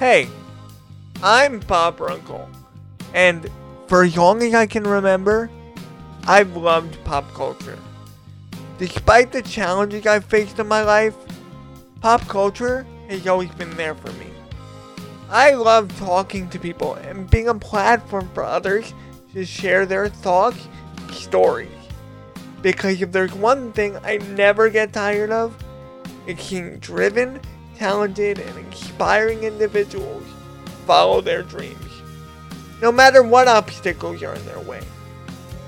Hey, I'm Bob Runkle, and for as long as I can remember, I've loved pop culture. Despite the challenges I've faced in my life, pop culture has always been there for me. I love talking to people and being a platform for others to share their thoughts, stories. Because if there's one thing I never get tired of, it's being driven, talented, and inspiring individuals follow their dreams, no matter what obstacles are in their way.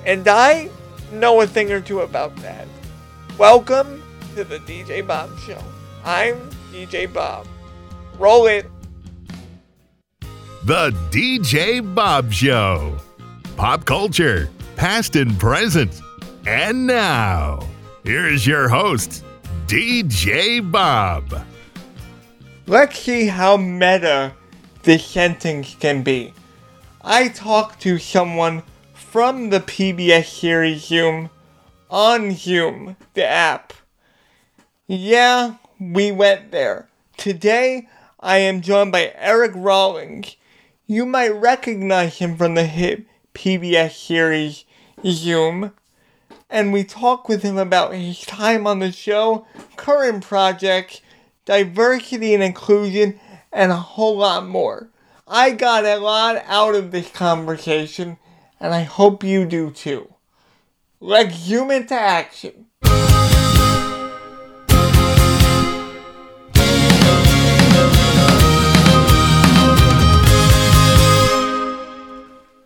And I know a thing or two about that. Welcome to the DJ Bob Show. I'm DJ Bob. Roll it. The DJ Bob Show. Pop culture, past and present. And now, here is your host, DJ Bob. Let's see how meta this sentence can be. I talked to someone from the PBS series Zoom on Zoom, the app. Yeah, we went there. Today, I am joined by Eric Rollins. You might recognize him from the hit PBS series Zoom. And we talk with him about his time on the show, current projects, diversity and inclusion, and a whole lot more. I got a lot out of this conversation, and I hope you do too. Let's zoom into action.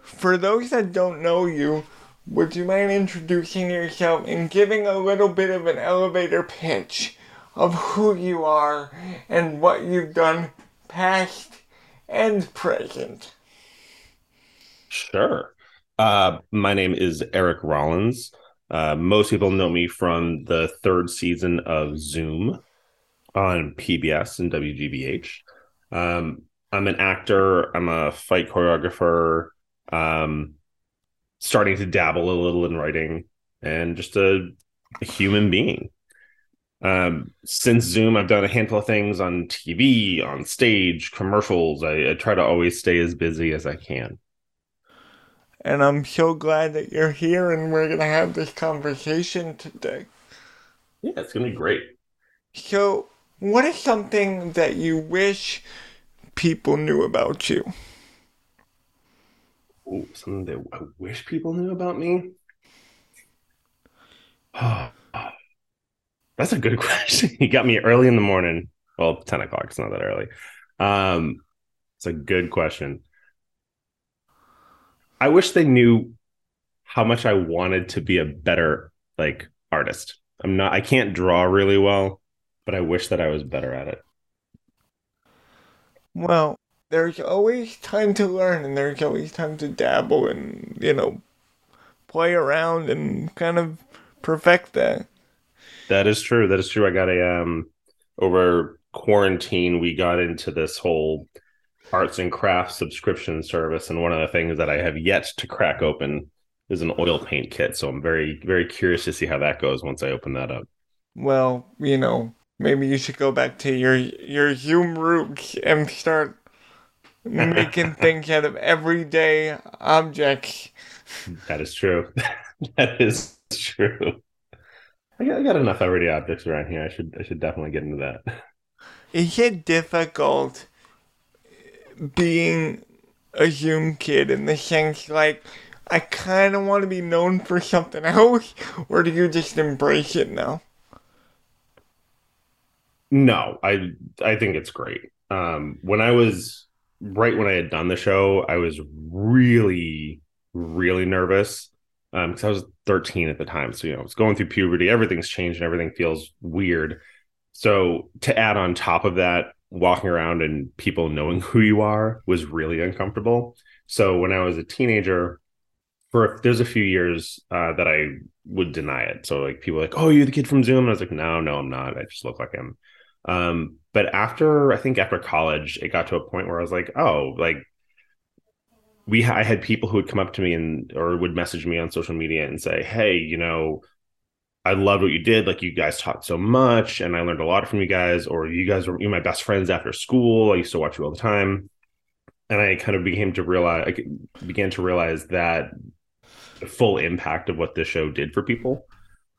For those that don't know you, would you mind introducing yourself and giving a little bit of an elevator pitch of who you are and what you've done past and present? Sure. Uh, my name is Eric Rollins. Uh, most people know me from the third season of Zoom on PBS and WGBH. Um, I'm an actor. I'm a fight choreographer. Um, starting to dabble a little in writing, and just a, a human being. Um, since Zoom, I've done a handful of things on TV, on stage, commercials. I, I try to always stay as busy as I can and I'm so glad that you're here and we're going to have this conversation today. Yeah, it's going to be great. So, what is something that you wish people knew about you? Ooh, something that I wish people knew about me? That's a good question. you got me early in the morning. Well, 10 o'clock. It's not that early. Um, it's a good question. I wish they knew how much I wanted to be a better like artist. I'm not I can't draw really well, but I wish that I was better at it. Well, there's always time to learn and there's always time to dabble and, you know, play around and kind of perfect that. That is true. That is true. I got a um over quarantine we got into this whole arts and crafts subscription service, and one of the things that I have yet to crack open is an oil paint kit. So I'm very very curious to see how that goes once I open that up. Well, you know, maybe you should go back to your your Zoom roots and start making things out of everyday objects. That is true. that is true. I got, I got enough everyday objects around here. I should I should definitely get into that. Is it difficult being a Zoom kid in the sense like I kind of want to be known for something else, or do you just embrace it now? No, I I think it's great. Um, when I was right when I had done the show, I was really really nervous because um, I was 13 at the time. So you know, I was going through puberty. Everything's changed and everything feels weird. So to add on top of that, walking around and people knowing who you are was really uncomfortable. So when I was a teenager, for there's a few years uh, that I would deny it. So like people like, oh, you're the kid from Zoom. And I was like, no, no, I'm not. I just look like him. Um, but after I think after college, it got to a point where I was like, oh, like we I had people who would come up to me and or would message me on social media and say, hey, you know, I loved what you did. Like you guys taught so much, and I learned a lot from you guys. Or you guys were you my best friends after school. I used to watch you all the time, and I kind of became to realize I began to realize that the full impact of what this show did for people.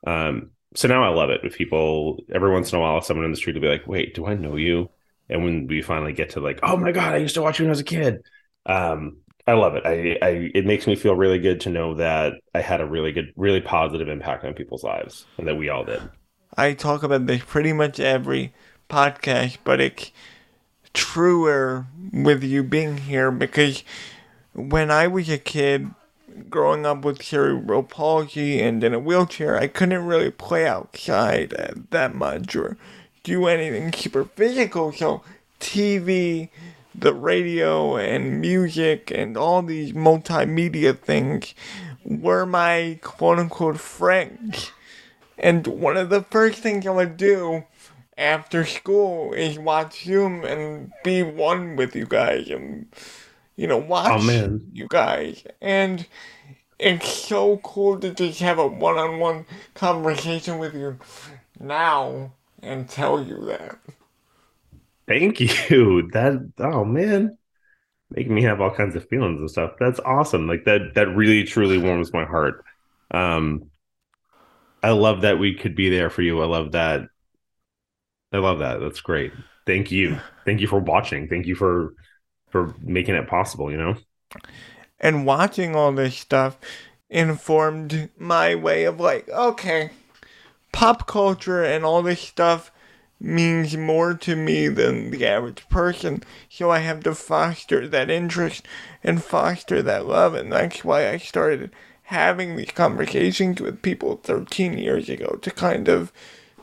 Um, so now I love it. If people every once in a while, someone in the street will be like, "Wait, do I know you?" And when we finally get to like, "Oh my god, I used to watch you when I was a kid," um, I love it. I, I it makes me feel really good to know that I had a really good, really positive impact on people's lives, and that we all did. I talk about this pretty much every podcast, but it's truer with you being here because when I was a kid, growing up with cerebral palsy and in a wheelchair, I couldn't really play outside that much or do anything super physical. So TV, the radio, and music and all these multimedia things were my quote unquote friends. And one of the first things I would do after school is watch Zoom and be one with you guys and you know watch Oh you guys. And it's so cool to just have a one-on-one conversation with you now and tell you that Thank you. That oh man, making me have all kinds of feelings and stuff. That's awesome. Like that. That really truly warms my heart. Um, I love that we could be there for you. I love that. I love that. That's great. Thank you. Thank you for watching. Thank you for for making it possible. You know. and watching all this stuff informed my way of like okay pop culture and all this stuff means more to me than the average person so i have to foster that interest and foster that love and that's why i started having these conversations with people 13 years ago to kind of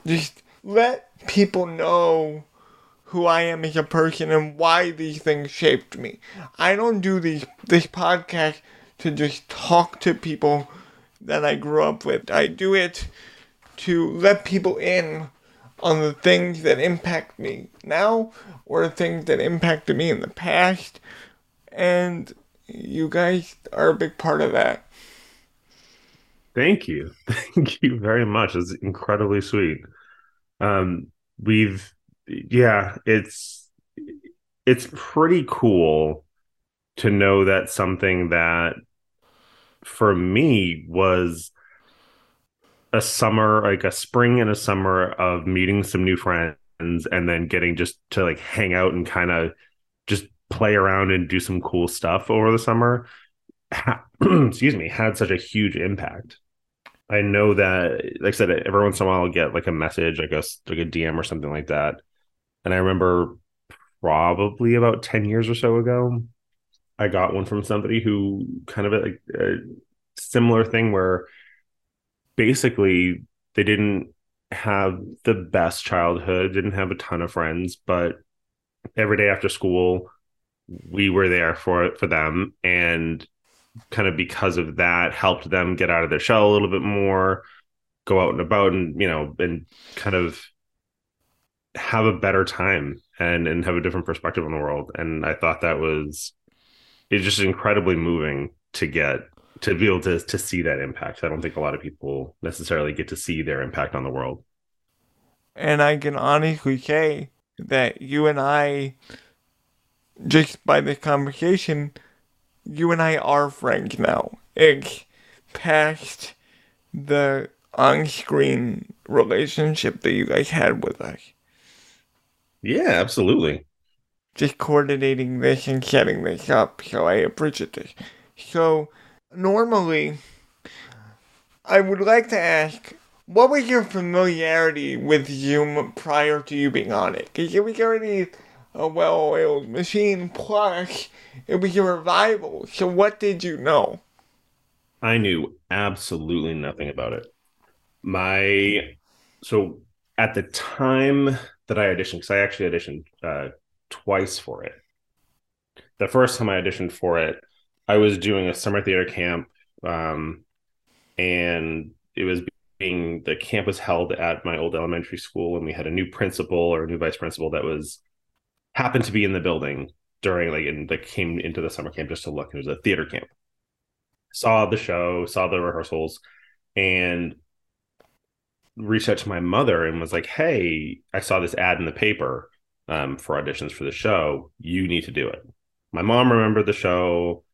just let people know who I am as a person and why these things shaped me. I don't do these this podcast to just talk to people that I grew up with. I do it to let people in on the things that impact me now or things that impacted me in the past. And you guys are a big part of that. Thank you. Thank you very much. It's incredibly sweet. Um, we've, yeah, it's, it's pretty cool to know that something that for me was a summer, like a spring and a summer of meeting some new friends and then getting just to like hang out and kind of just play around and do some cool stuff over the summer. Excuse me, had such a huge impact. I know that, like I said, every once in a while I'll get like a message, I guess like a DM or something like that. And I remember probably about 10 years or so ago, I got one from somebody who kind of like a similar thing where basically they didn't have the best childhood, didn't have a ton of friends, but every day after school, we were there for for them. And kind of because of that helped them get out of their shell a little bit more go out and about and you know and kind of have a better time and and have a different perspective on the world. And i thought that was it's just incredibly moving to get to be able to to see that impact i don't think a lot of people necessarily get to see their impact on the world And I can honestly say that you and I, just by this conversation, you and I are friends now. It's past the on screen relationship that you guys had with us. yeah absolutely Just coordinating this and setting this up, so I appreciate this. So, normally, I would like to ask what was your familiarity with Zoom prior to you being on it? Because it was already a well oiled machine, plus, it was a revival. So, what did you know? I knew absolutely nothing about it. My so at the time that I auditioned, because I actually auditioned uh, twice for it. The first time I auditioned for it, I was doing a summer theater camp, um, and it was being the camp was held at my old elementary school, and we had a new principal or a new vice principal that was happened to be in the building during like and that came into the summer camp just to look. It was a theater camp saw the show, saw the rehearsals, and reached out to my mother and was like, "Hey, I saw this ad in the paper um, for auditions for the show. You need to do it." My mom remembered the show.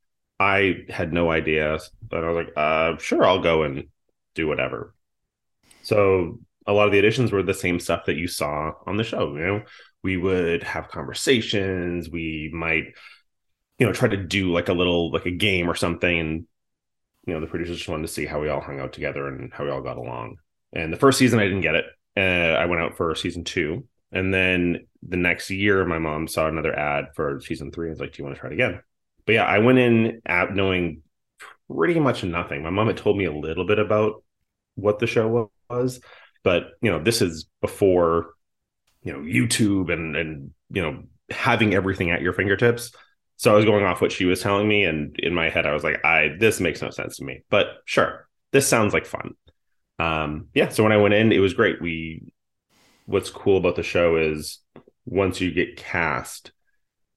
I had no idea, but I was like, uh, "Sure, I'll go and do whatever." So a lot of the auditions were the same stuff that you saw on the show. You know, we would have conversations. We might, you know, try to do like a little like a game or something, and you know, the producers just wanted to see how we all hung out together and how we all got along. And the first season, I didn't get it. Uh, I went out for season two, and then the next year, my mom saw another ad for season three. and was like, "Do you want to try it again?" But yeah, I went in at knowing pretty much nothing. My mom had told me a little bit about what the show was, but you know, this is before you know YouTube and and you know having everything at your fingertips. So I was going off what she was telling me, and in my head, I was like, "I this makes no sense to me." But sure, this sounds like fun. Um, yeah. So when I went in, it was great. We what's cool about the show is once you get cast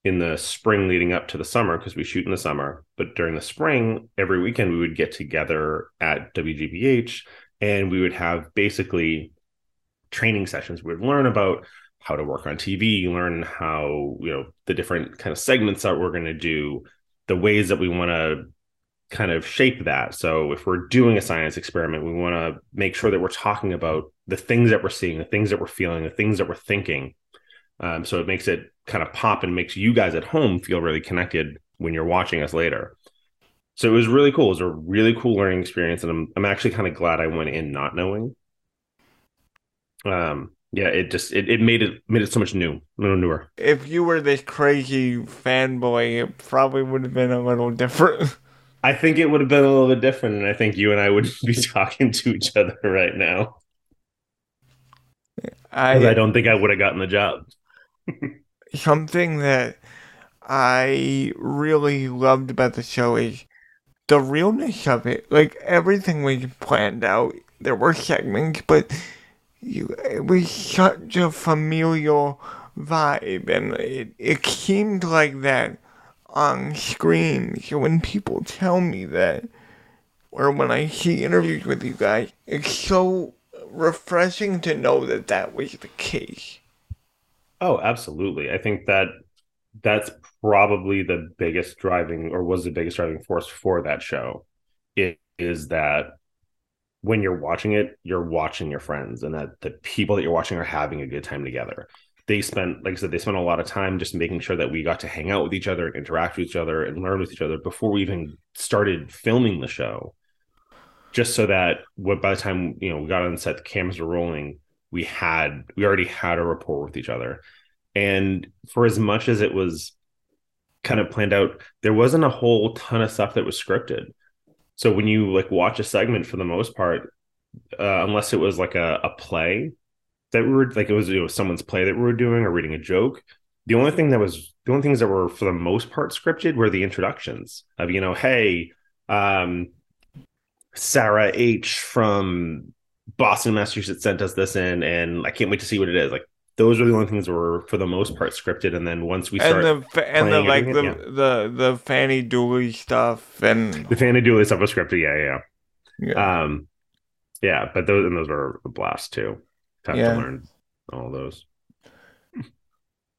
in the spring leading up to the summer because we shoot in the summer. But during the spring every weekend we would get together at wgbh and we would have basically training sessions. We would learn about how to work on tv learn how you know the different kind of segments that we're going to do the ways that we want to kind of shape that. So if we're doing a science experiment we want to make sure that we're talking about the things that we're seeing the things that we're feeling the things that we're thinking. Um, so it makes it kind of pop and makes you guys at home feel really connected when you're watching us later so it was really cool. It was a really cool learning experience, and I'm I'm actually kind of glad I went in not knowing. Um, yeah, it just it, it made it made it so much new, a little newer. If you were this crazy fanboy, it probably would have been a little different. I think it would have been a little bit different, and I think you and I would be talking to each other right now. I I don't think I would have gotten the job. something that I really loved about the show is the realness of it. Like everything was planned out. There were segments, but you, it was such a familial vibe, and it, it seemed like that on screen. So when people tell me that, or when I see interviews with you guys, it's so refreshing to know that that was the case. Oh, absolutely. I think that that's probably the biggest driving or was the biggest driving force for that show it is that when you're watching it you're watching your friends and that the people that you're watching are having a good time together they spent like i said they spent a lot of time just making sure that we got to hang out with each other and interact with each other and learn with each other before we even started filming the show just so that what by the time you know we got on set the cameras were rolling we had we already had a rapport with each other and for as much as it was kind of planned out, there wasn't a whole ton of stuff that was scripted. So when you like watch a segment for the most part, uh, unless it was like a, a play that we were like it was, it was someone's play that we were doing or reading a joke, the only thing that was the only things that were for the most part scripted were the introductions of you know, hey, um, Sarah H from Boston, Massachusetts sent us this in, and I can't wait to see what it is. Like those are the only things that were for the most part scripted and then once we start and the and the like the, yeah. the the Fannee Doolee stuff and the Fannee Doolee stuff was scripted yeah yeah yeah. Um yeah but those and those were a blast too. Have yeah. to learn all those.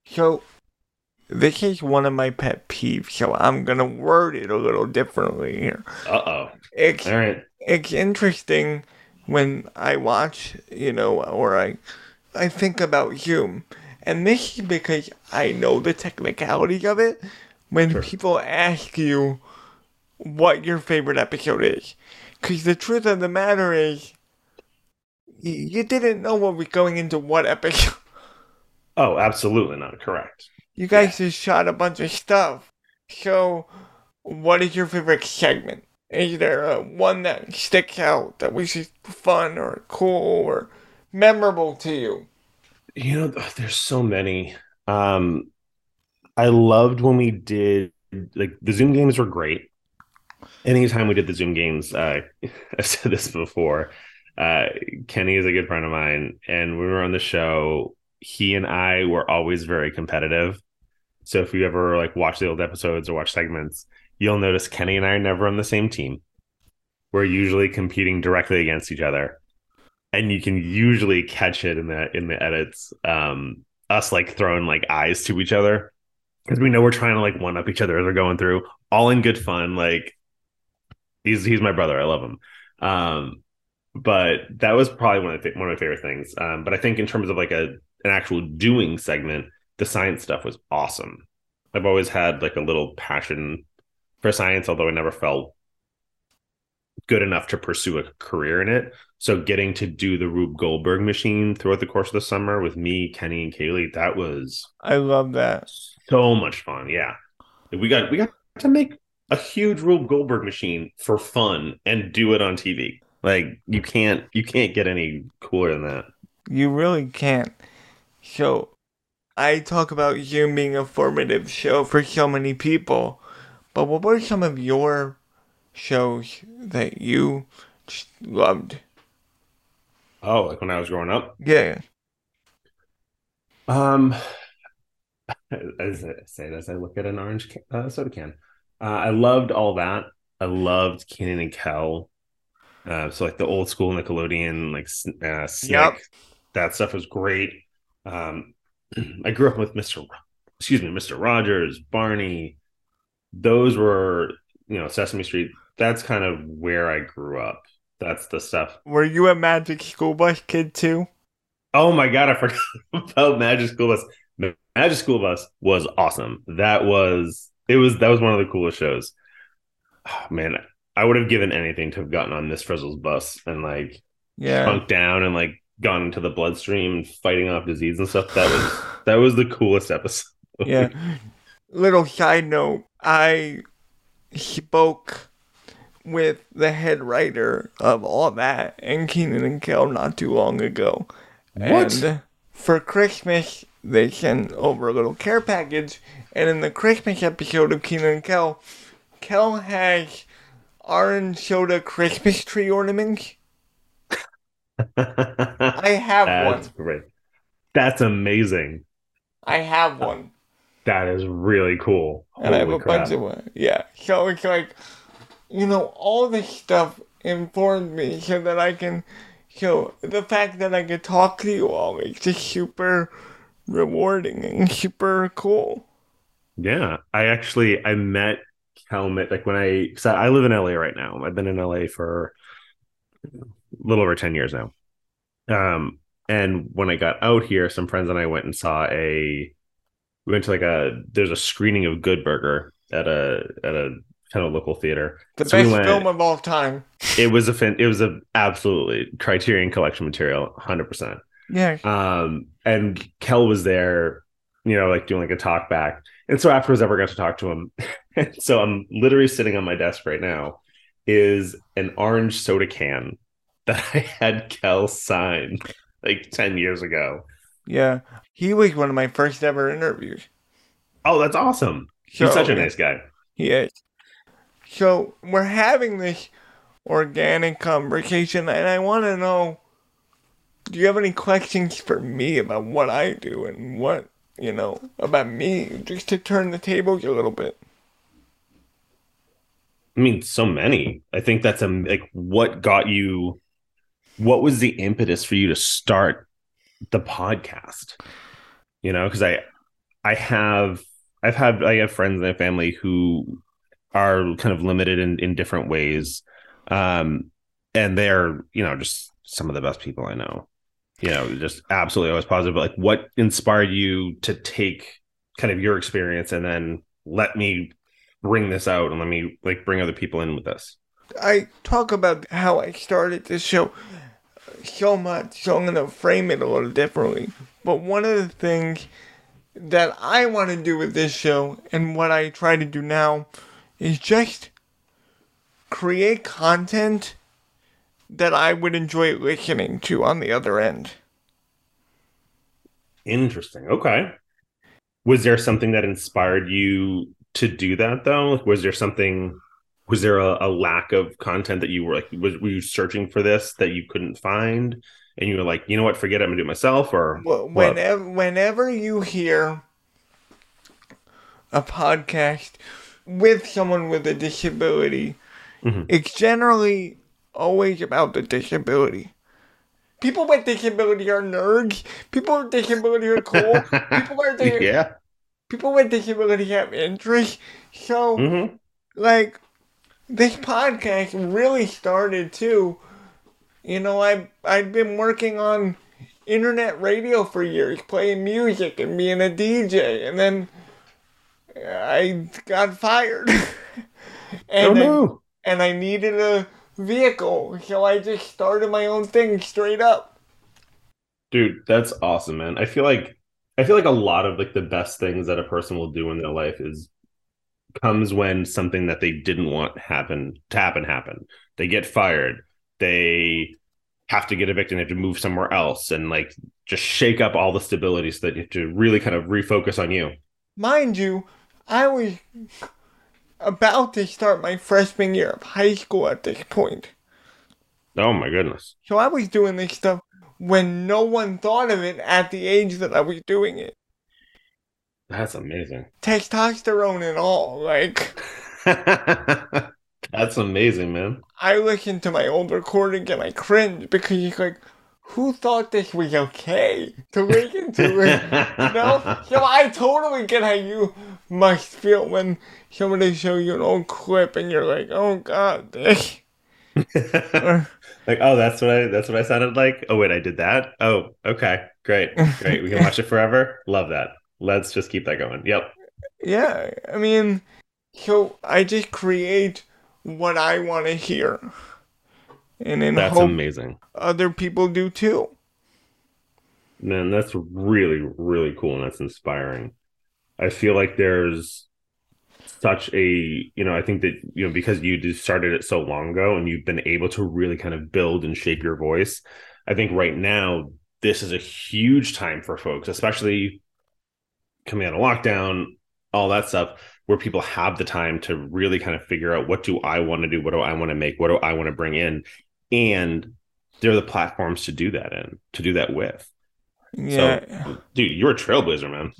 So this is one of my pet peeves so i'm gonna word it a little differently here. Uh-oh. It's all right. it's interesting when i watch you know or i I think about Hume. And this is because I know the technicality of it. When sure. people ask you what your favorite episode is. Because the truth of the matter is, you didn't know what was going into what episode. Oh, absolutely not. Correct. You guys yeah. just shot a bunch of stuff. So, what is your favorite segment? Is there a one that sticks out that was just fun or cool or memorable to you? You know, there's so many. Um, I loved when we did like the Zoom games were great. Anytime we did the Zoom games, uh, I've said this before. Uh, Kenny is a good friend of mine, and we were on the show, he and I were always very competitive. So if you ever like watch the old episodes or watch segments, you'll notice Kenny and I are never on the same team. We're usually competing directly against each other and you can usually catch it in the in the edits. Um, us like throwing like eyes to each other because we know we're trying to like one up each other as we're going through, all in good fun. Like he's he's my brother. I love him. Um, but that was probably one of the, one of my favorite things. Um, but I think in terms of like a an actual doing segment, the science stuff was awesome. I've always had like a little passion for science, although I never felt good enough to pursue a career in it. So getting to do the Rube Goldberg machine throughout the course of the summer with me, Kenny, and Kaylee, that was I love that. so much fun. Yeah. We got we got to make a huge Rube Goldberg machine for fun and do it on TV. Like you can't you can't get any cooler than that. You really can't. So, I talk about you being a formative show for so many people, but what were some of your shows that you just loved? Oh, like when I was growing up. Yeah. Um, as I say as I look at an orange can, uh, soda can. Uh, I loved all that. I loved Kenan and Kel. Uh, so like the old school Nickelodeon, like uh, Snick, Yep. that stuff was great. Um, I grew up with Mister, excuse me, Mister Rogers, Barney. Those were, you know, Sesame Street. That's kind of where I grew up. That's the stuff. Were you a Magic School Bus kid too? Oh my god, I forgot about Magic School Bus. Magic School Bus was awesome. That was it was that was one of the coolest shows. Oh, man, I would have given anything to have gotten on Miss Frizzle's bus and like Yeah. shrunk down and like gone into the bloodstream and fighting off disease and stuff. That was that was the coolest episode. Yeah. Little side note, I spoke with the head writer of all that and Kenan and Kel not too long ago. What? And for Christmas, they sent over a little care package, and in the Christmas episode of Kenan and Kel, Kel has orange soda Christmas tree ornaments. I have That's one. great. That's amazing. I have one. That is really cool. and I have Holy a bunch of one. Yeah. So it's like, you know, all this stuff informed me so that I can, so the fact that I could talk to you all is just super rewarding and super cool. Yeah, I actually I met Helmet like when I cause I I live in LA right now. I've been in LA for a little over 10 years now. Um and when I got out here, some friends and I went and saw a we went to like a there's a screening of Good Burger at a at a kind of local theater. The So we best went- film of all time. It was a fin- it was a absolutely Criterion collection material, 100%. Yeah. Um, and Kel was there, you know, like doing like a talk back. And so afterwards, I ever got to talk to him. So I'm literally sitting on my desk right now is an orange soda can that I had Kel sign like 10 years ago. Yeah. He was one of my first ever interviews. Oh, that's awesome. He's So- such a nice guy. He is. So we're having this organic conversation, and I want to know: Do you have any questions for me about what I do and what you know about me, just to turn the tables a little bit? I mean, so many. I think that's a like what got you what was the impetus for you to start the podcast? You know, because I I have I've had I have friends my family who are kind of limited in, in different ways. Um and they're, you know, just some of the best people I know. You know, just absolutely always positive. But like what inspired you to take kind of your experience and then let me bring this out and let me like bring other people in with this. I talk about how I started this show so much, so I'm gonna frame it a little differently. But one of the things that I want to do with this show and what I try to do now is just create content that I would enjoy listening to on the other end. Interesting. Okay. Was there something that inspired you to do that though? Was there something was there a, a lack of content that you were like was were you searching for this that you couldn't find and you were like, you know what, forget it, I'm gonna do it myself or Well, what? whenever whenever you hear a podcast with someone with a disability, Mhm. it's generally always about the disability. People with disability are nerds. People with disability are cool. people are dis- yeah. people with disability have interests. So hmm like this podcast really started too. You know, I I've been working on internet radio for years, playing music and being a DJ, and then uh, I got fired. Oh and I, no. and I needed a vehicle, so I just started my own thing straight up. Dude, that's awesome, man. I feel like I feel like a lot of like the best things that a person will do in their life is comes when something that they didn't want happen to happen happen. They get fired. They have to get evicted They have to move somewhere else and like just shake up all the stability so that you have to really kind of refocus on you. Mind you, I was about to start my freshman year of high school at this point. Oh my goodness. So I was doing this stuff when no one thought of it at the age that I was doing it. That's amazing. Testosterone and all. Like, That's amazing, man. I listened to my old recording and I cringe because it's like, who thought this was okay to listen to it? You know? So I totally get how you must feel when somebody shows you an old clip and you're like, oh god, this. Like, oh, that's what I that's what I sounded like. Oh wait, I did that. Oh, okay, great, great. We can watch it forever. Love that. Let's just keep that going. Yep. Yeah, I mean, so I just create what I want to hear. And then That's hope amazing. other people do too. Man, that's really, really cool and that's inspiring. I feel like there's such a, you know, I think that, you know, because you just started it so long ago and you've been able to really kind of build and shape your voice. I think right now, this is a huge time for folks, especially coming out of lockdown, all that stuff, where people have the time to really kind of figure out what do I want to do? What do I want to make? What do I want to bring in? And they're the platforms to do that in, to do that with. Yeah, So, dude, you're a trailblazer, man.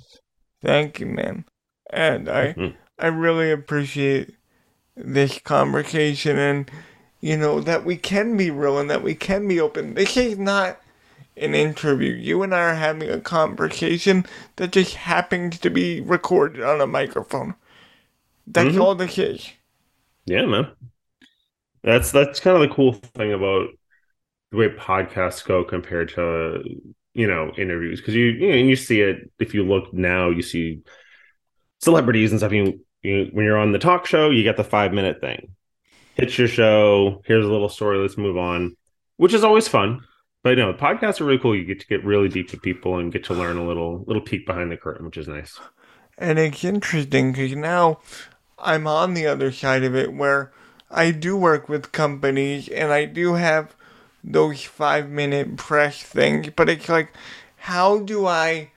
thank you, man. And I, Mhm. I really appreciate this conversation and, you know, that we can be real and that we can be open. This is not an interview. You and I are having a conversation that just happens to be recorded on a microphone. That's Mhm. all this is. Yeah, man. That's that's kind of the cool thing about the way podcasts go compared to you know interviews because you you know you see it if you look now you see celebrities and stuff you, you when you're on the talk show you get the five minute thing hits your show here's a little story let's move on which is always fun but know podcasts are really cool. You get to get really deep with people and get to learn a little little peek behind the curtain which is nice. And it's interesting because now I'm on the other side of it where I do work with companies and I do have those five minute press things, but it's like, how do I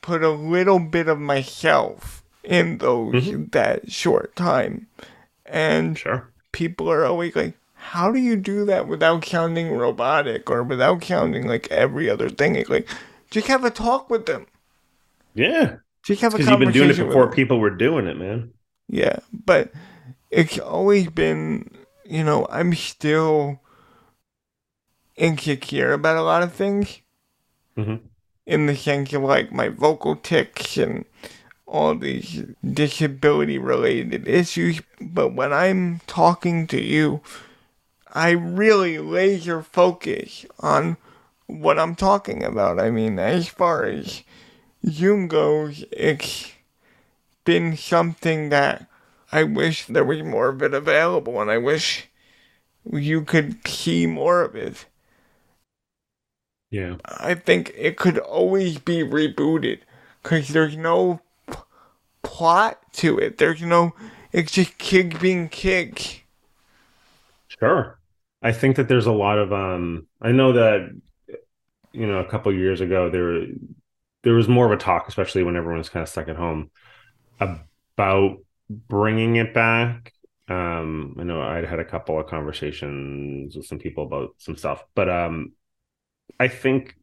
put a little bit of myself in those mm-hmm. that short time? And sure. people are always like, how do you do that without sounding robotic or without sounding like every other thing? Like, just have a talk with them. yeah Just have a because you've been doing it before people were doing it man Yeah, but it's always been, you know, I'm still insecure about a lot of things. Mhm. In the sense of like my vocal tics and all these disability related issues. But when I'm talking to you, I really laser focus on what I'm talking about. I mean, as far as Zoom goes, it's been something that I wish there was more of it available, and I wish you could see more of it. yeah I think it could always be rebooted because there's no p- plot to it. There's no, it's just kids being kids. Sure. I think that there's a lot of um I know that you know a couple years ago there there was more of a talk especially when everyone was kind of stuck at home about bringing it back. Um I know I'd had a couple of conversations with some people about some stuff, but um I think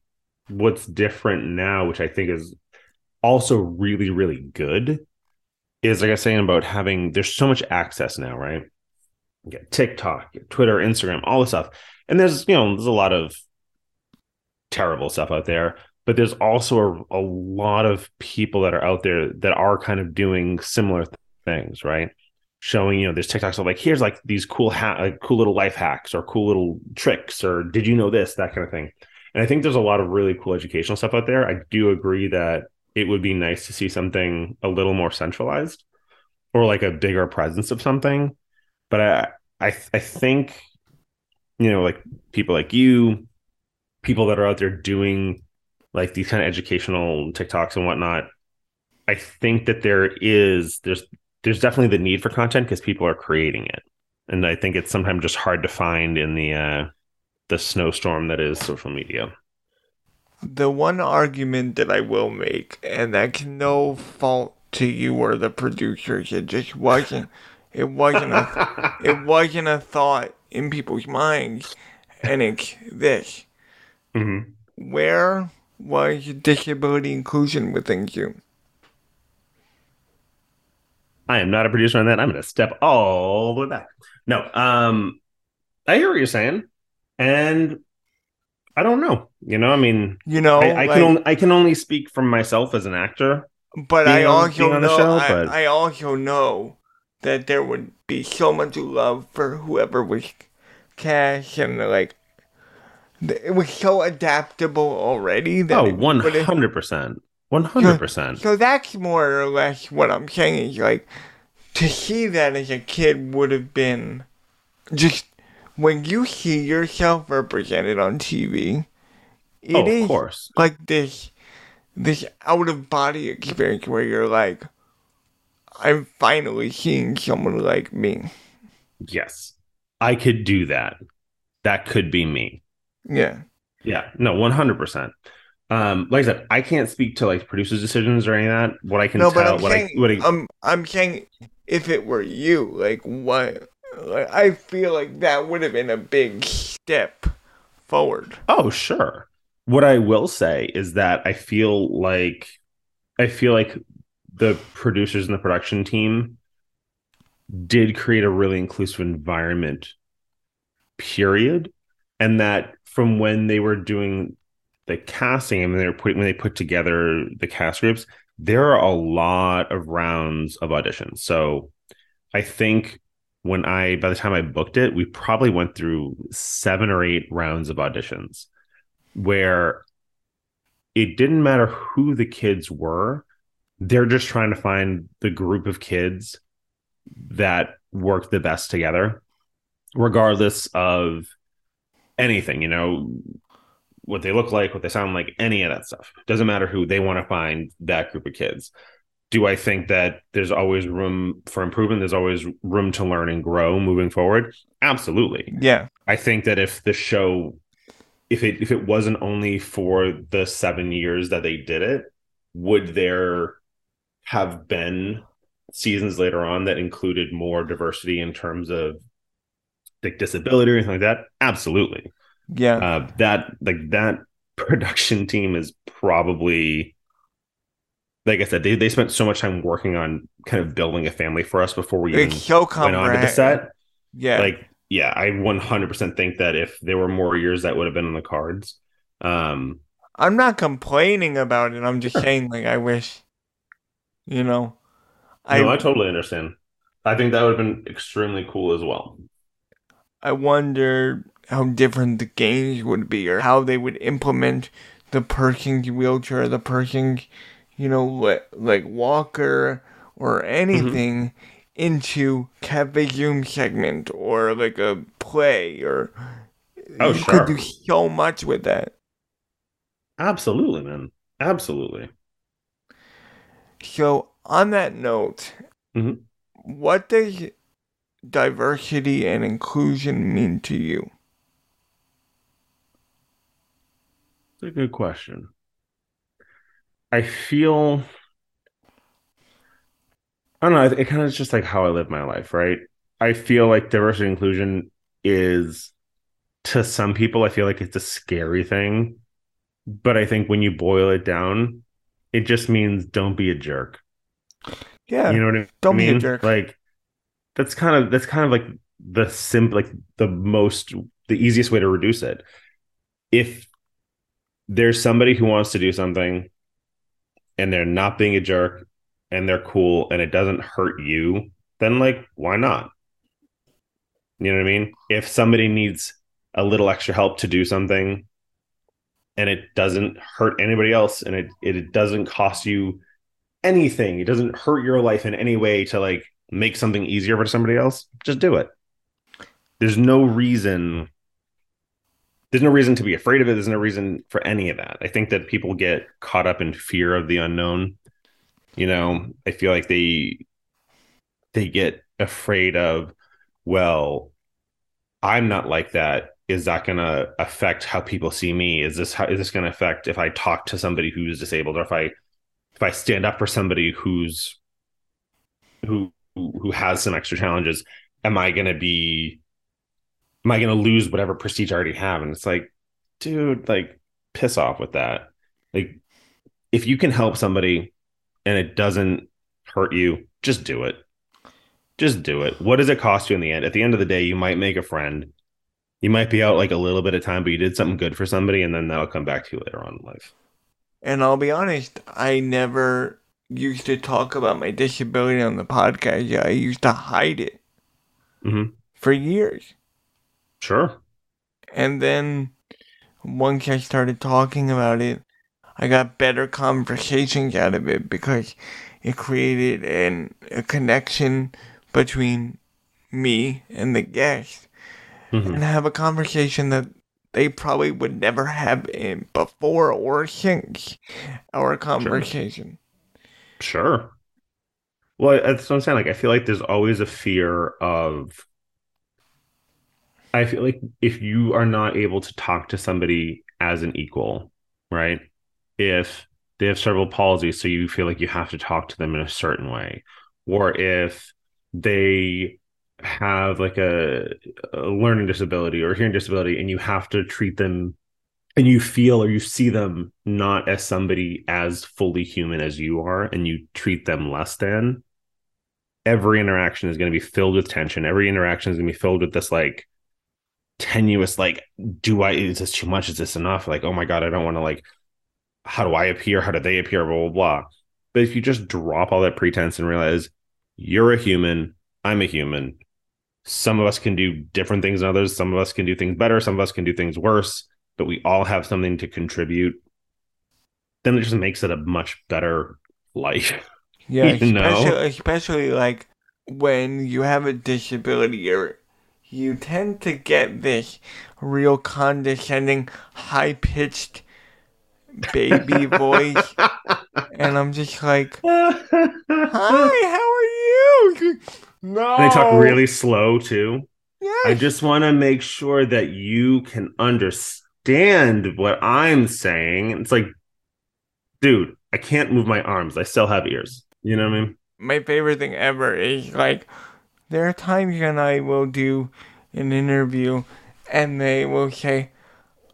what's different now which I think is also really really good is like I was saying about having there's so much access now, right? You get TikTok, Twitter, Instagram, all this stuff. And there's, you know, there's a lot of terrible stuff out there but there's also a, a lot of people that are out there that are kind of doing similar th- things right? Showing you know there's tiktoks of like here's like these cool ha- like cool little life hacks or cool little tricks or did you know this that kind of thing. And i think there's a lot of really cool educational stuff out there. I do agree that it would be nice to see something a little more centralized or like a bigger presence of something but i i, I think you know like people like you people that are out there doing like these kind of educational tiktoks and whatnot i think that there is there's there's definitely the need for content because people are creating it and i think it's sometimes just hard to find in the uh the snowstorm that is social media The one argument that I will make, and that's no fault to you or the producers, it just wasn't. It wasn't a. it wasn't a thought in people's minds, and it's this: Mhm. where was disability inclusion within you? i am not a producer on that i'm going to step all the way back no um i hear what you're saying and i don't know you know i mean You know, I, I like- can only I can only speak from myself as an actor. But I also on know, show, I, but- I also know that there would be so much love for whoever was cast, and like it was so adaptable already. That Oh, one hundred percent, one hundred percent. So that's more or less what I'm saying. Is like to see that as a kid would have been just when you see yourself represented on TV. It Oh, is of course. like this this out of body experience where you're like I'm finally seeing someone like me. Yes, I could do that. That could be me. Yeah. Yeah, no, one hundred percent. Um, like I said, I can't speak to like producers' decisions or any of that. What I can No, tell, but I'm what saying I, what I, I'm I'm saying if it were you, like what like, I feel like that would have been a big step forward. Oh, sure. What I will say is that I feel like I feel like the producers and the production team did create a really inclusive environment period. And that from when they were doing the casting and they were putting when they put together the cast groups there are a lot of rounds of auditions. So i think when i by the time i booked it we probably went through seven or eight rounds of auditions where it didn't matter who the kids were they're just trying to find the group of kids that work the best together regardless of anything you know what they look like what they sound like any of that stuff. Doesn't matter who they want to find that group of kids. Do i think that there's always room for improvement? There's always room to learn and grow moving forward? Absolutely. Yeah. I think that if the show, if it if it wasn't only for the seven years that they did it, would there have been seasons later on that included more diversity in terms of like disability or anything like that? Absolutely. Yeah. Uh, that like that production team is probably like I said, they, they spent so much time working on kind of building a family for us before we even went on to the set Yeah. like yeah i 100% think that if there were more years that would have been on the cards um I'm not complaining about it. I'm just saying, like, I wish, you know, I no i totally understand. I think that would have been extremely cool as well. I wonder how different the games would be, or how they would implement the person's wheelchair, the person's, you know, li- like walker or anything mm-hmm. into cafe zoom segment or like a play, or Oh, you sure. could do so much with that. absolutely man. Absolutely So, on that note, Mhm. what does diversity and inclusion mean to you? It's a good question i feel i don't know it kind of is just like how i live my life right i feel like diversity and inclusion is to some people i feel like it's a scary thing but i think when you boil it down it just means don't be a jerk Yeah. you know what I mean? don't be a jerk. Like that's kind of that's kind of like the sim like the most the easiest way to reduce it. If there's somebody who wants to do something and they're not being a jerk and they're cool and it doesn't hurt you, then like why not? You know what I mean? If somebody needs a little extra help to do something and it doesn't hurt anybody else and it it doesn't cost you anything, it doesn't hurt your life in any way to like make something easier for somebody else, just do it. There's no reason there's no reason to be afraid of it. There's no reason for any of that. I think that people get caught up in fear of the unknown. You know, I feel like they they get afraid of, well, I'm not like that. Is that going to affect how people see me? Is this how is this going to affect if I talk to somebody who's disabled or if I if I stand up for somebody who's who who has some extra challenges? Am I going to be am I going to lose whatever prestige I already have? And it's like, dude, like piss off with that. Like if you can help somebody and it doesn't hurt you, just do it. Just do it. What does it cost you in the end? At the end of the day, you might make a friend. You might be out like a little bit of time, but you did something good for somebody, and then that'll come back to you later on in life. And I'll be honest, I never used to talk about my disability on the podcast. I used to hide it Mhm. for years. Sure. And then once I started talking about it, I got better conversations out of it because it created an, a connection between me and the guest Mhm. and have a conversation that they probably would never have in before or since our conversation. Sure. Well, that's what I'm saying. Like, I feel like there's always a fear of. I feel like if you are not able to talk to somebody as an equal, right? If they have cerebral palsy, so you feel like you have to talk to them in a certain way, or if they have like a, a learning disability or hearing disability, and you have to treat them and you feel or you see them not as somebody as fully human as you are and you treat them less than every interaction is going to be filled with tension. Every interaction is going to be filled with this like tenuous like do i is this too much? Is this enough? Like oh my god i don't want to like how do i appear? How do they appear? Blah blah blah. But if you just drop all that pretense and realize you're a human. I'm a human some of us can do different things than others some of us can do things better some of us can do things worse but we all have something to contribute, then it just makes it a much better life. Yeah, You know? especially, especially like when you have a disability or you tend to get this real condescending, high pitched baby voice. And I'm just like, Hi, how are you? No. They talk really slow too. Yes. I just want to make sure that you can understand what I'm saying. It's like, dude, I can't move my arms. I still have ears. You know what I mean? my favorite thing ever is like there are times when I will do an interview and they will say,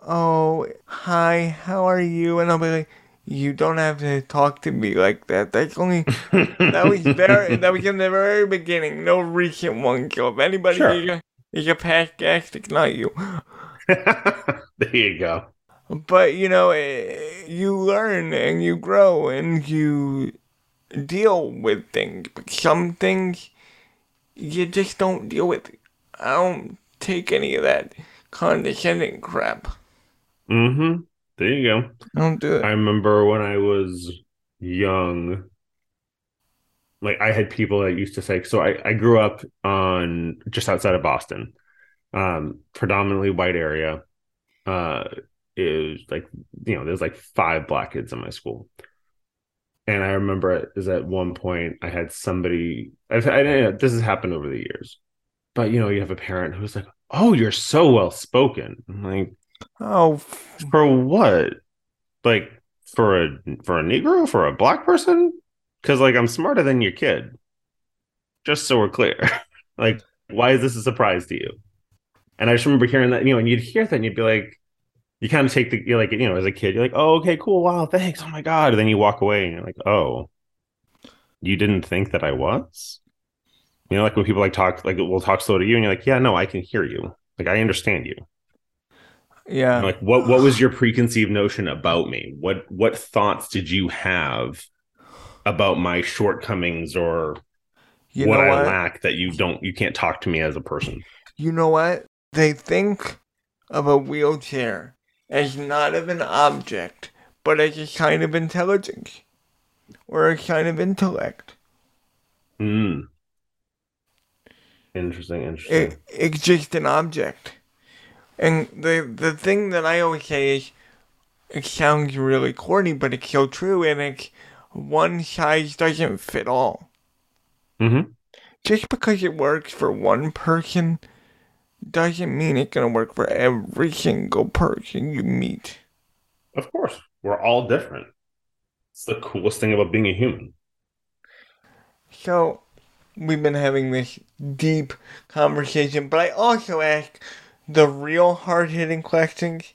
Oh, hi, how are you? And I'll be like, You don't have to talk to me like that. That's only that was very that was in the very beginning, no recent one. So if anybody Sure. is, a, is a past guest, it's not you. there you go. But you know, eh, you learn and you grow and you deal with things. But some things you just don't deal with. I don't take any of that condescending crap. Mm-hmm. There you go. I don't do it. I remember when I was young, like I had people that used to say, so I, I grew up on just outside of Boston, um, predominantly white area. Uh, is like, you know, there's like five black kids in my school. And I remember it is at one point I had somebody, I've, I, I, this has happened over the years, but you know, you have a parent who's like, oh, you're so well spoken. I'm like, oh, for what? Like for a for a Negro, for a black person? Because like I'm smarter than your kid. Just so we're clear. like, why is this a surprise to you? And I just remember hearing that, you know, and you'd hear that and you'd be like, you kind of take the you're like, you know, as a kid, you're like, oh, okay, cool, wow, thanks. Oh my God. And then you walk away and you're like, oh, you didn't think that I was? You know, like when people like talk, like we'll talk slow to you, and you're like, yeah, no, I can hear you. Like I understand you. Yeah. Like what what was your preconceived notion about me? What what thoughts did you have about my shortcomings or You what know I what? lack that you don't you can't talk to me as a person? You know what? They think of a wheelchair as not of an object, but as a kind of intelligence or a kind of intellect. Mm. Interesting, interesting. It, it's just an object. And the the thing that I always say is, it sounds really corny, but it's so true, and it's one size doesn't fit all. mm-hmm. Just because it works for one person doesn't mean it's gonna work for every single person you meet. Of course. We're all different. It's the coolest thing about being a human. So, we've been having this deep conversation, but I also ask the real hard hitting questions.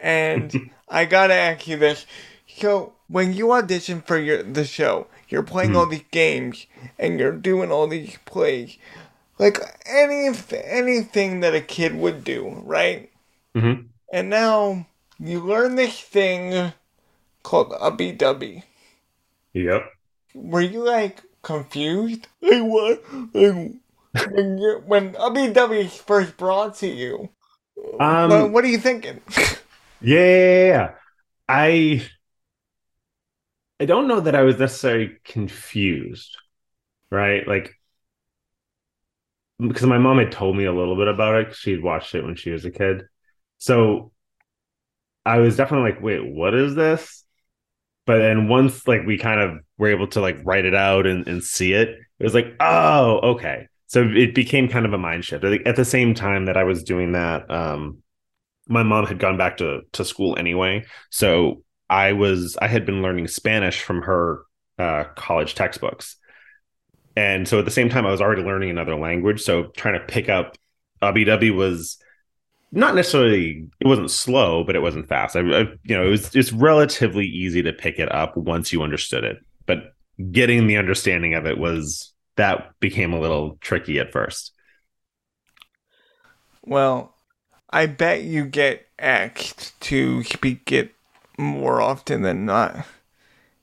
And I gotta ask you this. So, when you audition for your the show, you're playing Hmm. all these games and you're doing all these plays, like any anything that a kid would do, right? Mm-hmm. And now you learn this thing called Ubbi Dubbi. Yep. Were you like confused? Like what? Like, when you when Ubbi first brought to you, Um, what, what are you thinking? Yeah. I I don't know that I was necessarily confused, right? Like because my mom had told me a little bit about it. she'd watched it when she was a kid. So I was definitely like, wait, what is this? But then once like we kind of were able to like write it out and, and see it, it was like, oh, okay. So it became kind of a mind shift. At the same time that I was doing that, um, my mom had gone back to to school anyway. So i was i had been learning spanish from her uh, college textbooks. And so at the same time i was already learning another language. So trying to pick up abw was not necessarily it wasn't slow but it wasn't fast. I, I you know it was it's relatively easy to pick it up once you understood it. But getting the understanding of it was that became a little tricky at first well, I bet you get asked to speak it more often than not.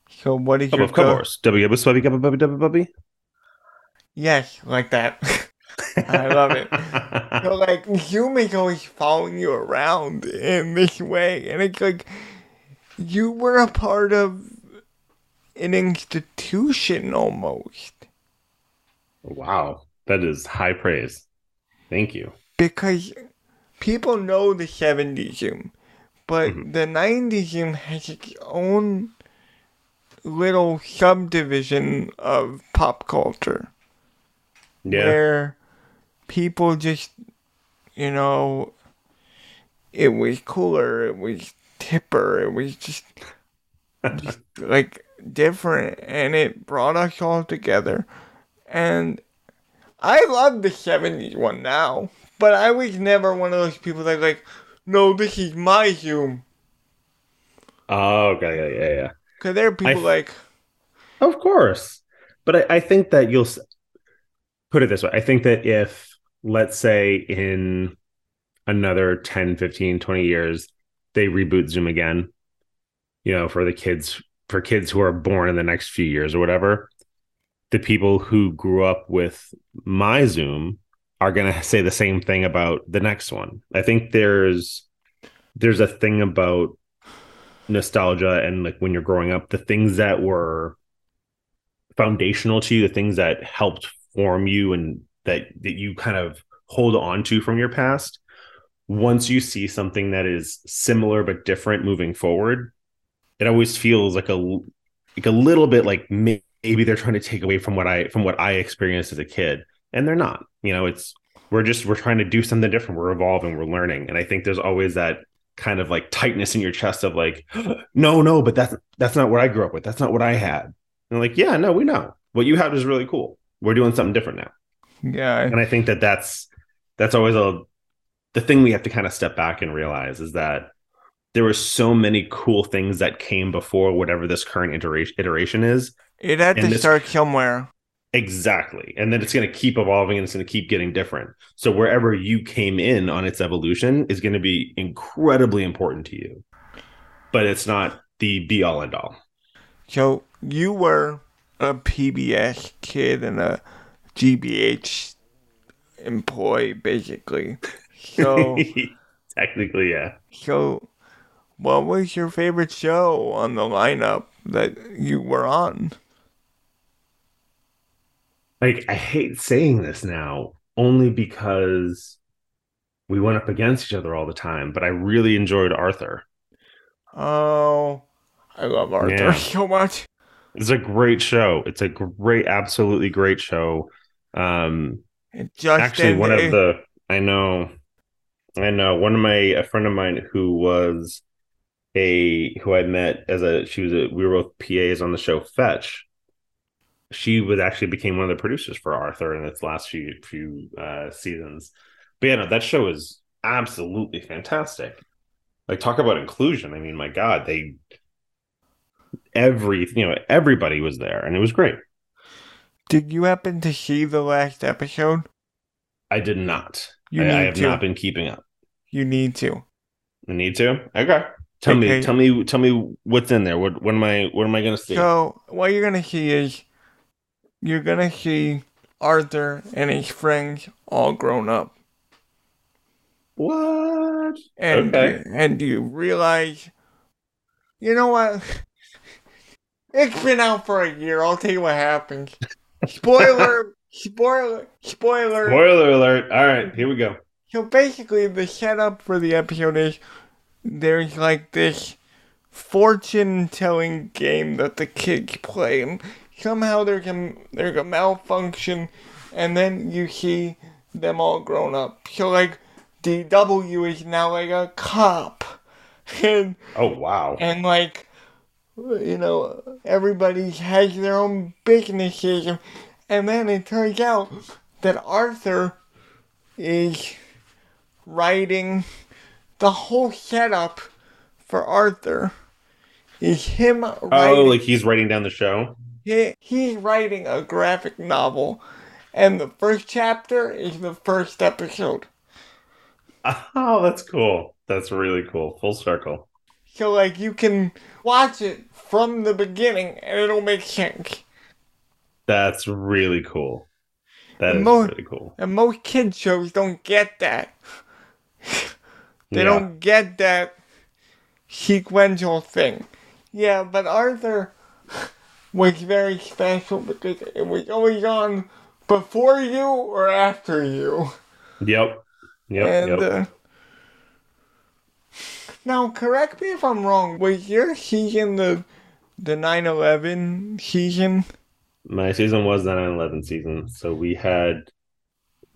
So what is oh, your of course www Yes, like that. I love it. So like humans always following you around in this way, and it's like you were a part of an institution almost Wow, that is high praise. Thank you. because people know the '70s Zoom, but Mhm. the '90s Zoom has its own little subdivision of pop culture. Yeah. where people just, you know, it was cooler, it was tipper, it was just, just like different, and it brought us all together. And I love the 70s one now, but I was never one of those people that like, no, this is my Zoom. Oh, okay. Yeah, yeah, yeah. Because there are people f- like, Of course. But I, I think that you'll s- put it this way. I think that if, let's say, in another 10, 15, 20 years, they reboot Zoom again, you know, for the kids, for kids who are born in the next few years or whatever, the people who grew up with my Zoom are going to say the same thing about the next one. I think there's there's a thing about nostalgia and like when you're growing up, the things that were foundational to you, the things that helped form you and that that you kind of hold on to from your past. Once you see something that is similar but different moving forward, it always feels like a like a little bit like maybe they're trying to take away from what I from what I experienced as a kid, and they're not. You know, it's we're just we're trying to do something different. We're evolving. We're learning, and I think there's always that kind of like tightness in your chest of like, no, no, but that's that's not what I grew up with. That's not what I had. And like, yeah, no, we know what you have is really cool. We're doing something different now, yeah, and I think that that's that's always a the thing we have to kind of step back and realize is that there were so many cool things that came before whatever this current iteration iteration is. it had and to this- start somewhere. Exactly. And then it's going to keep evolving and it's going to keep getting different. So wherever you came in on its evolution is going to be incredibly important to you. But it's not the be all and all. So you were a PBS kid and a GBH employee, basically. So, technically, yeah. So, what was your favorite show on the lineup that you were on? Like, I hate saying this now, only because we went up against each other all the time, but I really enjoyed Arthur. Oh, I love Arthur yeah. so much. It's a great show. It's a great, absolutely great show. Um, Just actually, one of the I know, I know one of my a friend of mine who was a who I met as a she was a we were both PAs on the show Fetch. She was actually became one of the producers for Arthur in its last few few uh, seasons. But yeah, no, that show is absolutely fantastic. Like talk about inclusion. I mean, my God, they every you know everybody was there, and it was great. Did you happen to see the last episode? I did not. You I, I have to. not been keeping up. You need to. I need to. Okay. Tell me. Tell me. Tell me what's in there. What? What am I? What am I going to see? So what you're going to see is you're going to see Arthur and his friends all grown up. What? And okay. and do you realize, you know what? It's been out for a year. I'll tell you what happens. Spoiler, spoiler, spoiler. Spoiler alert. All right, here we go. So basically, the setup for the episode is there's like this fortune telling game that the kids play, and somehow there's a, there's a malfunction, and then you see them all grown up. So, like, DW is now like a cop. And, oh, wow. And, like, you know, everybody has their own businesses. And then it turns out that Arthur is writing the whole setup for Arthur is him oh, writing. Oh, like he's writing down the show? He, he's writing a graphic novel, and the first chapter is the first episode. Oh, that's cool. That's really cool. Full circle. So, like, you can watch it from the beginning and it'll make sense. That's really cool. That and is most, really cool. And most kid shows don't get that. they yeah. don't get that sequential thing. Yeah, but Arthur was very special because it was always on before you or after you. Yep. Yep. And, yep. Uh, now, correct me if I'm wrong. Was your season the the 9/11 season? My season was the 9/11 season. So we had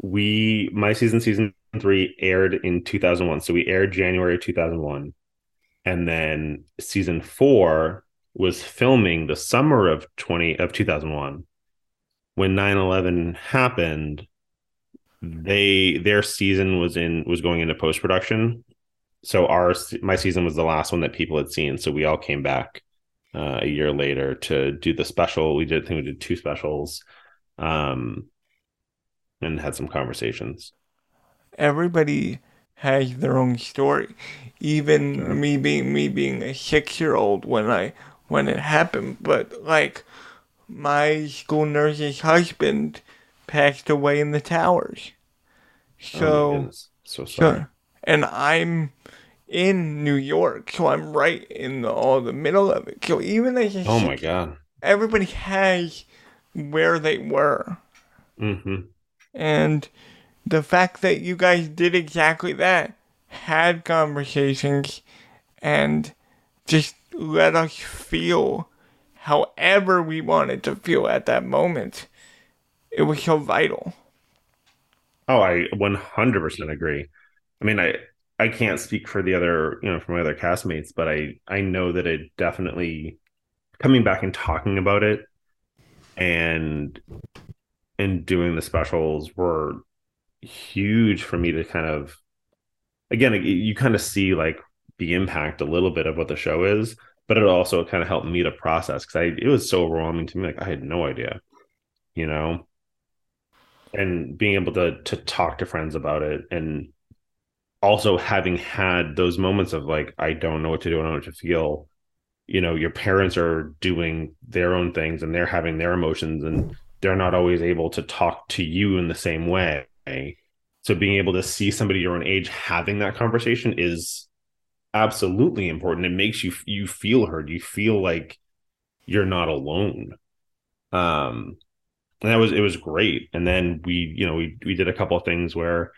we my season season three aired in 2001. So we aired January 2001, and then season four was filming the summer of 20 of 2001. When 9/11 happened, they their season was in was going into post production so our my season was the last one that people had seen. So we all came back uh, a year later to do the special. We did I think we did two specials um and had some conversations everybody has their own story. Even me being me being a six year old when i when it happened. But like my school nurse's husband passed away in the towers. So oh so sorry. So, and i'm in New York, so I'm right in the all the middle of it. So even as oh my god, everybody has where they were, mm-hmm. and the fact that you guys did exactly that, had conversations, and just let us feel however we wanted to feel at that moment. It was so vital. Oh, I 100% agree. I mean, I I can't speak for the other, you know, for my other castmates, but I I know that it definitely coming back and talking about it and and doing the specials were huge for me to kind of again you kind of see like the impact a little bit of what the show is but it also kind of helped me to process because i it was so overwhelming to me like i had no idea you know, and being able to to talk to friends about it and also having had those moments of like I don't know what to do, I don't know what to feel. You know, your parents are doing their own things and they're having their emotions and they're not always able to talk to you in the same way. So being able to see somebody your own age having that conversation is absolutely important. It makes you you feel heard. You feel like you're not alone. Um and that was it was great. And then we, you know, we we did a couple of things where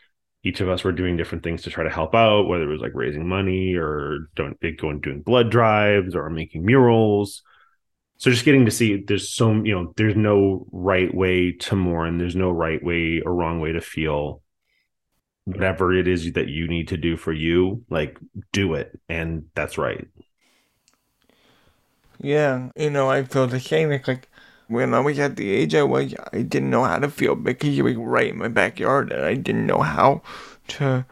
each of us were doing different things to try to help out, whether it was like raising money or don't going doing blood drives or making murals. So just getting to see there's so you know there's no right way to mourn, there's no right way or wrong way to feel. Whatever it is that you need to do for you, like do it, and that's right. Yeah, you know I feel the same. It's like when I was at the age I was, I didn't know how to feel because it was right in my backyard, and I didn't know how to,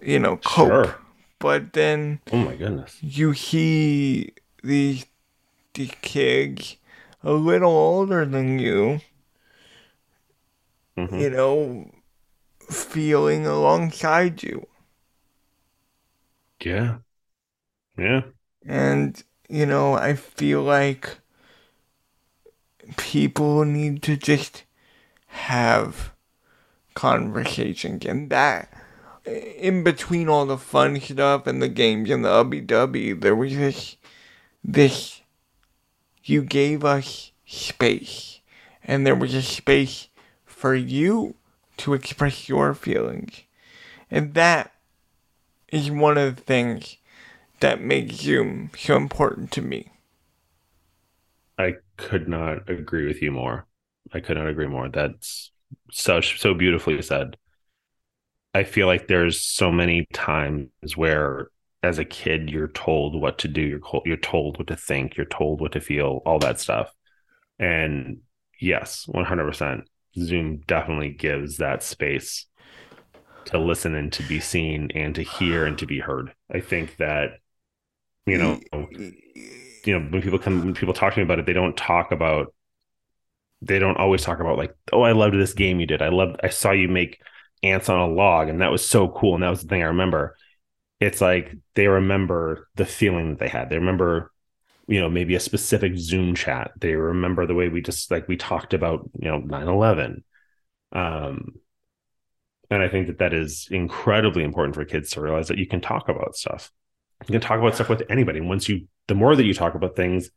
you know, cope. Sure. But then, oh my goodness, you see these these kids a little older than you, mm-hmm. you know, feeling alongside you. Yeah. Yeah. And, you know, I feel like people need to just have conversations and that in between all the fun stuff and the games and the ubbi dubbi there was this this you gave us space and there was a space for you to express your feelings and that is one of the things that makes Zoom so important to me I could not agree with you more. I could not agree more. That's such so beautifully said. I feel like there's so many times where as a kid you're told what to do, you're you're told what to think, you're told what to feel, all that stuff. And yes, 100% Zoom definitely gives that space to listen and to be seen and to hear and to be heard. I think that you know you know when people come when people talk to me about it they don't talk about they don't always talk about like oh i loved this game you did i loved i saw you make ants on a log and that was so cool and that was the thing i remember it's like they remember the feeling that they had. They remember you know maybe a specific zoom chat. They remember the way we just like we talked about you know 9-11 um and i think that that is incredibly important for kids to realize that you can talk about stuff. You can talk about stuff with anybody. Once you the more that you talk about things,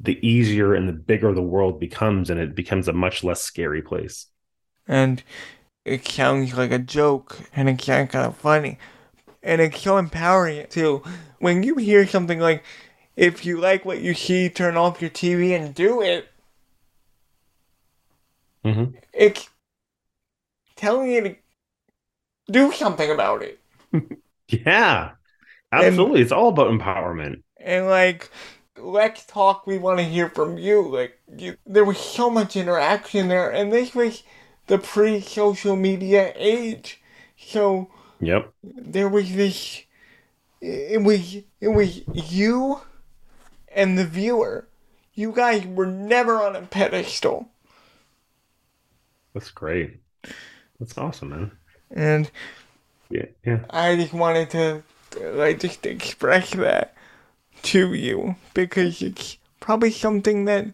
the easier and the bigger the world becomes, and it becomes a much less scary place. And it sounds like a joke, and it sounds kind of funny, and it's so empowering too. When you hear something like, "If you like what you see, turn off your TV and do it," mm-hmm. it's telling you to do something about it. yeah, absolutely. And, it's all about empowerment and like let's talk we want to hear from you like you, there was so much interaction there and this was the pre-social media age so yep there was this it was it was you and the viewer you guys were never on a pedestal that's great that's awesome man and yeah yeah i just wanted to like just express that to you because it's probably something that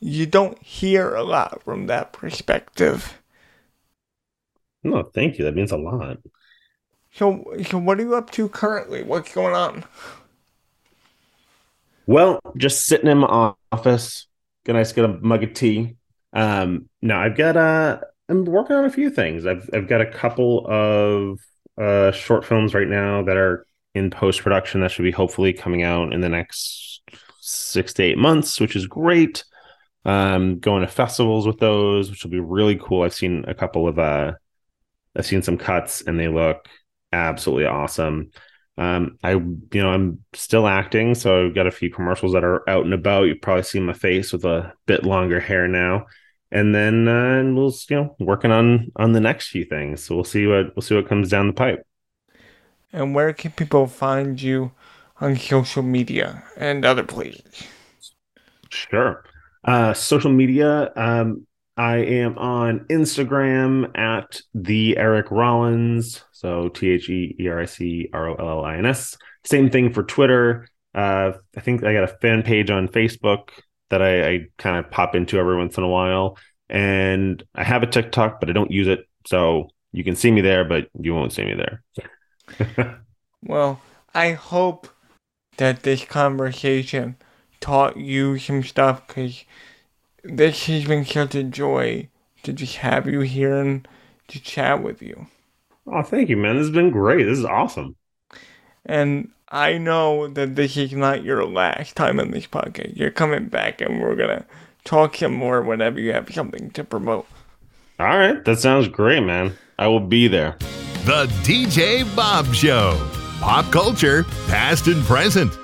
you don't hear a lot from that perspective. No, thank you. That means a lot. So, so what are you up to currently? What's going on? Well, just sitting in my office, gonna nice get a mug of tea. Um, no, I've got uh I'm working on a few things. I've I've got a couple of uh short films right now that are in post production that should be hopefully coming out in the next six to eight months, which is great. Um, going to festivals with those, which will be really cool. I've seen a couple of uh, I've seen some cuts and they look absolutely awesome. Um, I you know I'm still acting, so I've got a few commercials that are out and about. You've probably seen my face with a bit longer hair now, and then uh, we'll you know working on on the next few things. So we'll see what we'll see what comes down the pipe. And where can people find you on social media and other places? Sure. Uh, social media, um, I am on Instagram at the Eric Rollins. So T H E E R I C R O L L I N S. Same thing for Twitter. Uh, I think I got a fan page on Facebook that I, I kind of pop into every once in a while. And I have a TikTok, but I don't use it. So you can see me there, but you won't see me there. well, I hope that this conversation taught you some stuff because this has been such a joy to just have you here and to chat with you. Oh, thank you, man. This has been great. This is awesome. And I know that this is not your last time on this podcast. You're coming back and we're going to talk some more whenever you have something to promote. All right. That sounds great, man. I will be there. The DJ Bob Show. Pop culture, past and present.